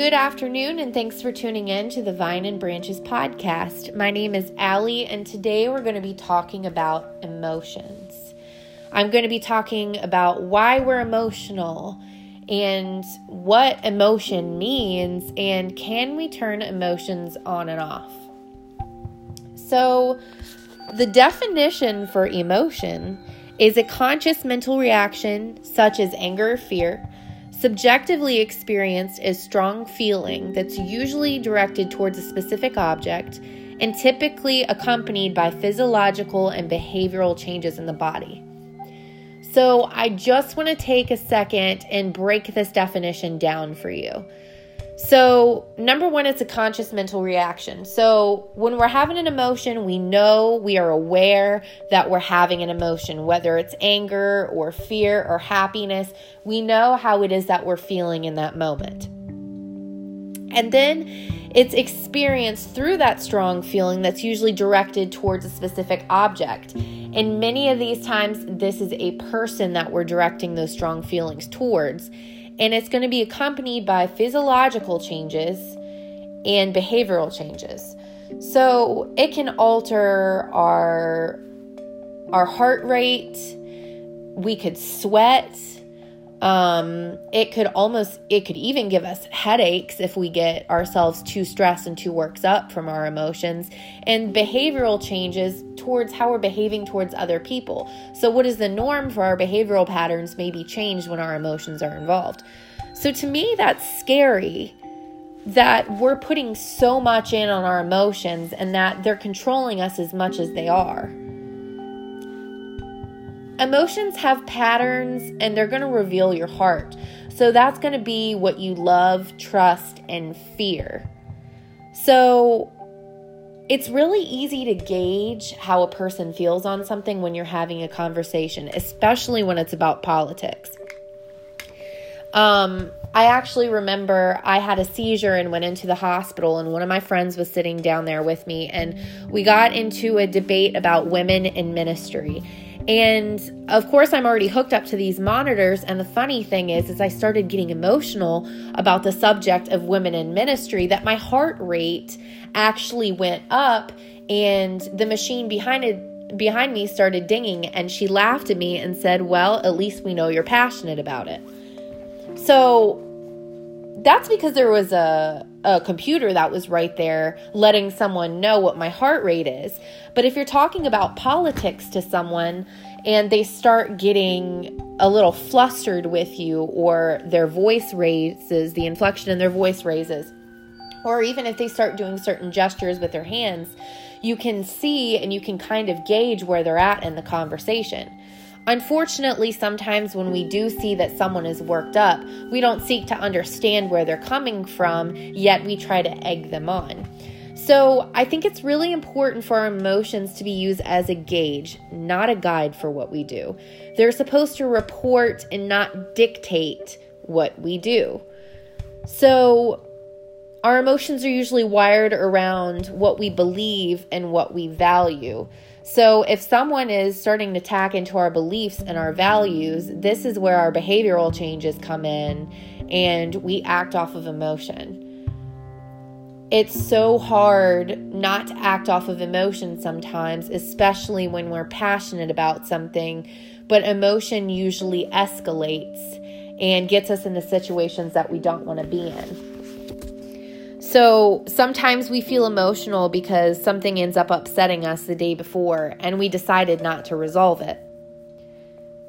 Good afternoon, and thanks for tuning in to the Vine and Branches podcast. My name is Allie, and today we're going to be talking about emotions. I'm going to be talking about why we're emotional and what emotion means, and can we turn emotions on and off? So, the definition for emotion is a conscious mental reaction such as anger or fear subjectively experienced is strong feeling that's usually directed towards a specific object and typically accompanied by physiological and behavioral changes in the body. So, I just want to take a second and break this definition down for you. So, number one, it's a conscious mental reaction. So, when we're having an emotion, we know we are aware that we're having an emotion, whether it's anger or fear or happiness. We know how it is that we're feeling in that moment. And then it's experienced through that strong feeling that's usually directed towards a specific object. And many of these times, this is a person that we're directing those strong feelings towards and it's going to be accompanied by physiological changes and behavioral changes. So it can alter our our heart rate. We could sweat. Um, it could almost, it could even give us headaches if we get ourselves too stressed and too worked up from our emotions, and behavioral changes towards how we're behaving towards other people. So, what is the norm for our behavioral patterns may be changed when our emotions are involved. So, to me, that's scary that we're putting so much in on our emotions and that they're controlling us as much as they are. Emotions have patterns and they're going to reveal your heart. So that's going to be what you love, trust, and fear. So it's really easy to gauge how a person feels on something when you're having a conversation, especially when it's about politics. Um, I actually remember I had a seizure and went into the hospital, and one of my friends was sitting down there with me, and we got into a debate about women in ministry. And of course, I'm already hooked up to these monitors. And the funny thing is, is I started getting emotional about the subject of women in ministry that my heart rate actually went up, and the machine behind it behind me started dinging and she laughed at me and said, "Well, at least we know you're passionate about it." So that's because there was a, a computer that was right there letting someone know what my heart rate is. But if you're talking about politics to someone and they start getting a little flustered with you, or their voice raises, the inflection in their voice raises, or even if they start doing certain gestures with their hands, you can see and you can kind of gauge where they're at in the conversation. Unfortunately, sometimes when we do see that someone is worked up, we don't seek to understand where they're coming from, yet we try to egg them on. So, I think it's really important for our emotions to be used as a gauge, not a guide for what we do. They're supposed to report and not dictate what we do. So, our emotions are usually wired around what we believe and what we value. So, if someone is starting to tack into our beliefs and our values, this is where our behavioral changes come in and we act off of emotion. It's so hard not to act off of emotion sometimes, especially when we're passionate about something, but emotion usually escalates and gets us into situations that we don't want to be in. So sometimes we feel emotional because something ends up upsetting us the day before and we decided not to resolve it.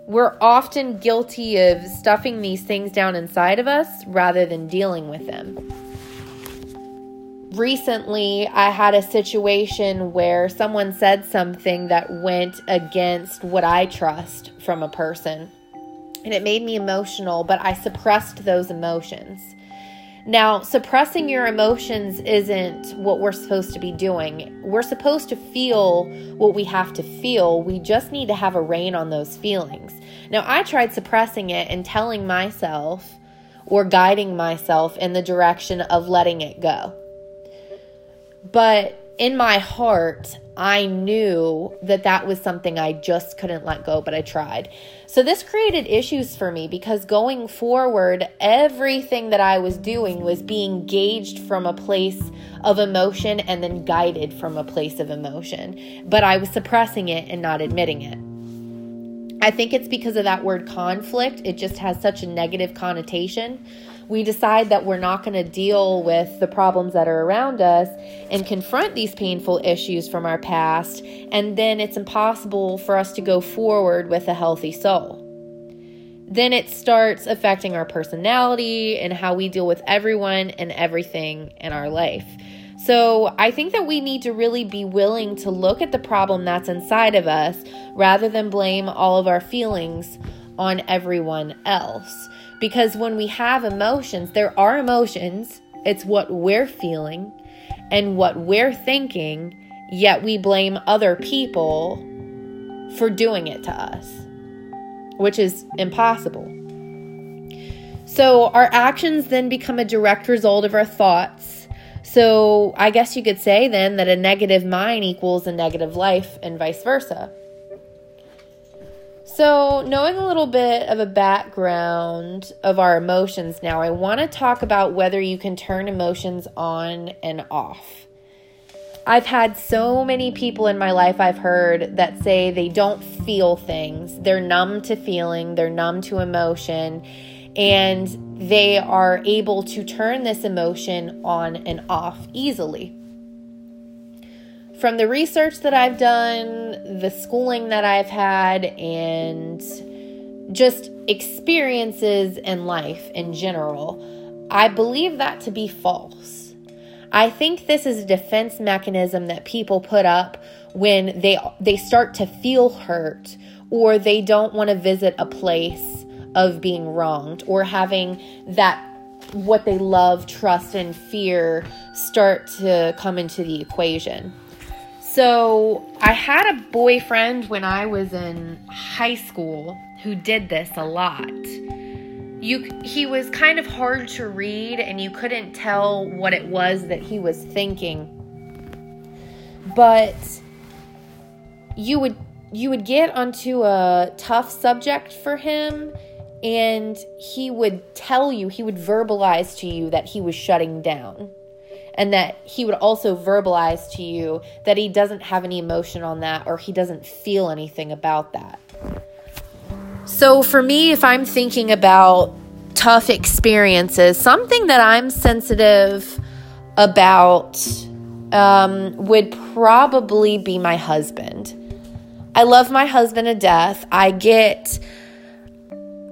We're often guilty of stuffing these things down inside of us rather than dealing with them. Recently, I had a situation where someone said something that went against what I trust from a person. And it made me emotional, but I suppressed those emotions. Now, suppressing your emotions isn't what we're supposed to be doing. We're supposed to feel what we have to feel. We just need to have a rein on those feelings. Now, I tried suppressing it and telling myself or guiding myself in the direction of letting it go. But in my heart, I knew that that was something I just couldn't let go, but I tried. So this created issues for me because going forward, everything that I was doing was being gauged from a place of emotion and then guided from a place of emotion. But I was suppressing it and not admitting it. I think it's because of that word conflict. It just has such a negative connotation. We decide that we're not going to deal with the problems that are around us and confront these painful issues from our past, and then it's impossible for us to go forward with a healthy soul. Then it starts affecting our personality and how we deal with everyone and everything in our life. So I think that we need to really be willing to look at the problem that's inside of us rather than blame all of our feelings on everyone else. Because when we have emotions, there are emotions, it's what we're feeling and what we're thinking, yet we blame other people for doing it to us, which is impossible. So our actions then become a direct result of our thoughts so I guess you could say then that a negative mind equals a negative life and vice versa. So, knowing a little bit of a background of our emotions now, I want to talk about whether you can turn emotions on and off. I've had so many people in my life I've heard that say they don't feel things. They're numb to feeling, they're numb to emotion, and they are able to turn this emotion on and off easily. From the research that I've done, the schooling that I've had, and just experiences in life in general, I believe that to be false. I think this is a defense mechanism that people put up when they they start to feel hurt or they don't want to visit a place of being wronged or having that what they love, trust, and fear start to come into the equation. So, I had a boyfriend when I was in high school who did this a lot. You he was kind of hard to read and you couldn't tell what it was that he was thinking. But you would you would get onto a tough subject for him and he would tell you, he would verbalize to you that he was shutting down. And that he would also verbalize to you that he doesn't have any emotion on that or he doesn't feel anything about that. So, for me, if I'm thinking about tough experiences, something that I'm sensitive about um, would probably be my husband. I love my husband to death. I get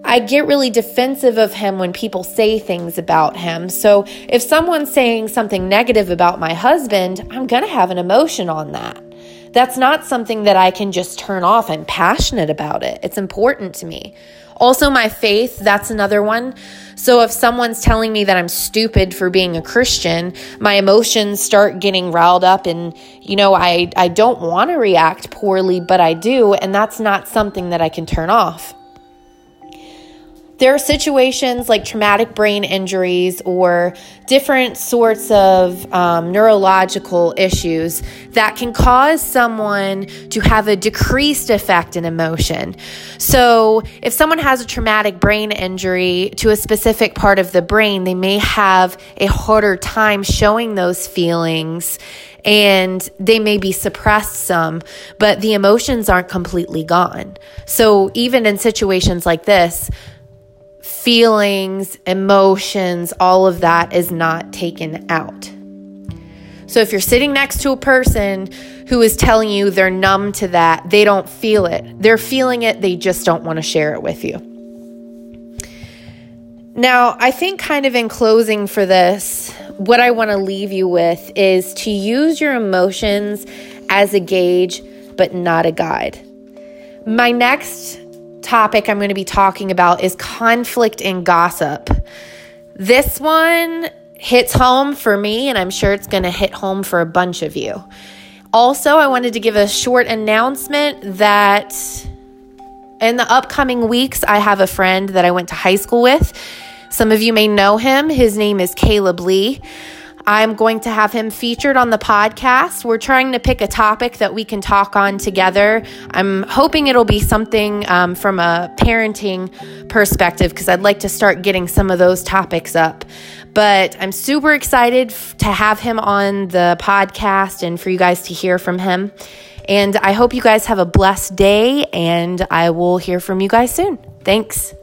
I get really defensive of him when people say things about him. So if someone's saying something negative about my husband, I'm going to have an emotion on that. That's not something that I can just turn off. I'm passionate about it. It's important to me. Also, my faith, that's another one. So, if someone's telling me that I'm stupid for being a Christian, my emotions start getting riled up, and, you know, I, I don't want to react poorly, but I do, and that's not something that I can turn off. There are situations like traumatic brain injuries or different sorts of um, neurological issues that can cause someone to have a decreased effect in emotion. So, if someone has a traumatic brain injury to a specific part of the brain, they may have a harder time showing those feelings and they may be suppressed some, but the emotions aren't completely gone. So, even in situations like this, feelings, emotions, all of that is not taken out. So if you're sitting next to a person who is telling you they're numb to that, they don't feel it. They're feeling it, they just don't want to share it with you. Now, I think, kind of in closing for this, what I want to leave you with is to use your emotions as a gauge, but not a guide. My next topic I'm going to be talking about is conflict and gossip. This one hits home for me, and I'm sure it's going to hit home for a bunch of you. Also, I wanted to give a short announcement that in the upcoming weeks, I have a friend that I went to high school with. Some of you may know him. His name is Caleb Lee. I'm going to have him featured on the podcast. We're trying to pick a topic that we can talk on together. I'm hoping it'll be something um, from a parenting perspective because I'd like to start getting some of those topics up. But I'm super excited f- to have him on the podcast and for you guys to hear from him. And I hope you guys have a blessed day, and I will hear from you guys soon. Thanks.